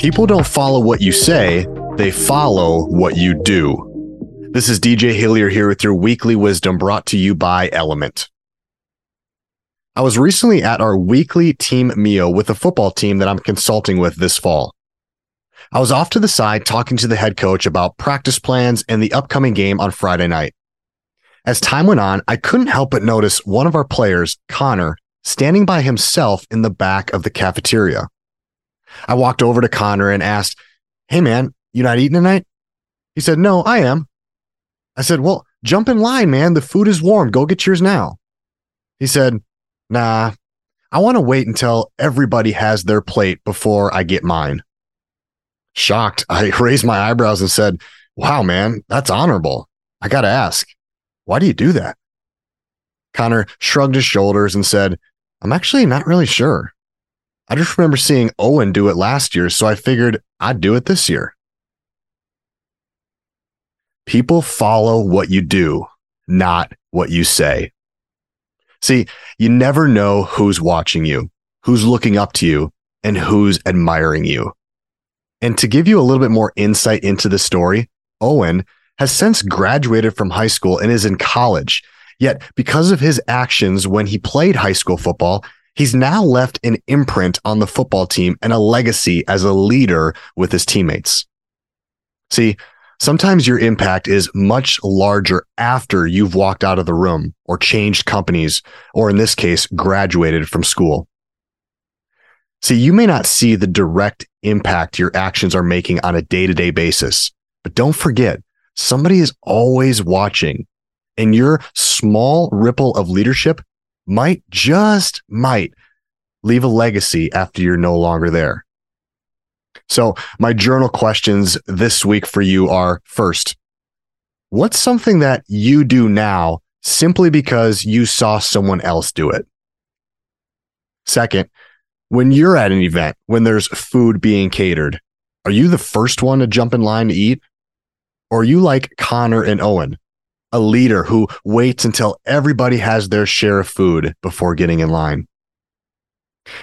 People don't follow what you say, they follow what you do. This is DJ Hillier here with your weekly wisdom brought to you by Element. I was recently at our weekly team meal with a football team that I'm consulting with this fall. I was off to the side talking to the head coach about practice plans and the upcoming game on Friday night. As time went on, I couldn't help but notice one of our players, Connor, standing by himself in the back of the cafeteria. I walked over to Connor and asked, Hey man, you not eating tonight? He said, No, I am. I said, Well, jump in line, man. The food is warm. Go get yours now. He said, Nah, I want to wait until everybody has their plate before I get mine. Shocked, I raised my eyebrows and said, Wow, man, that's honorable. I got to ask, why do you do that? Connor shrugged his shoulders and said, I'm actually not really sure. I just remember seeing Owen do it last year, so I figured I'd do it this year. People follow what you do, not what you say. See, you never know who's watching you, who's looking up to you, and who's admiring you. And to give you a little bit more insight into the story, Owen has since graduated from high school and is in college. Yet, because of his actions when he played high school football, he's now left an imprint on the football team and a legacy as a leader with his teammates. See, sometimes your impact is much larger after you've walked out of the room or changed companies, or in this case, graduated from school. See, you may not see the direct impact your actions are making on a day to day basis, but don't forget, somebody is always watching and your small ripple of leadership might just might leave a legacy after you're no longer there. So my journal questions this week for you are first, what's something that you do now simply because you saw someone else do it? Second, when you're at an event, when there's food being catered, are you the first one to jump in line to eat? Or are you like Connor and Owen, a leader who waits until everybody has their share of food before getting in line?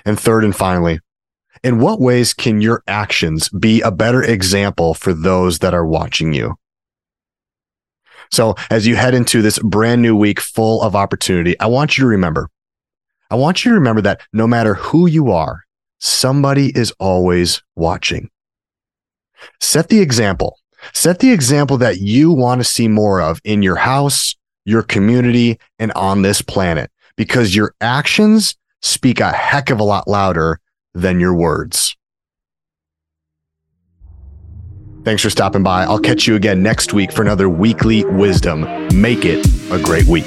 And third and finally, in what ways can your actions be a better example for those that are watching you? So as you head into this brand new week full of opportunity, I want you to remember I want you to remember that no matter who you are, somebody is always watching. Set the example. Set the example that you want to see more of in your house, your community, and on this planet because your actions speak a heck of a lot louder than your words. Thanks for stopping by. I'll catch you again next week for another weekly wisdom. Make it a great week.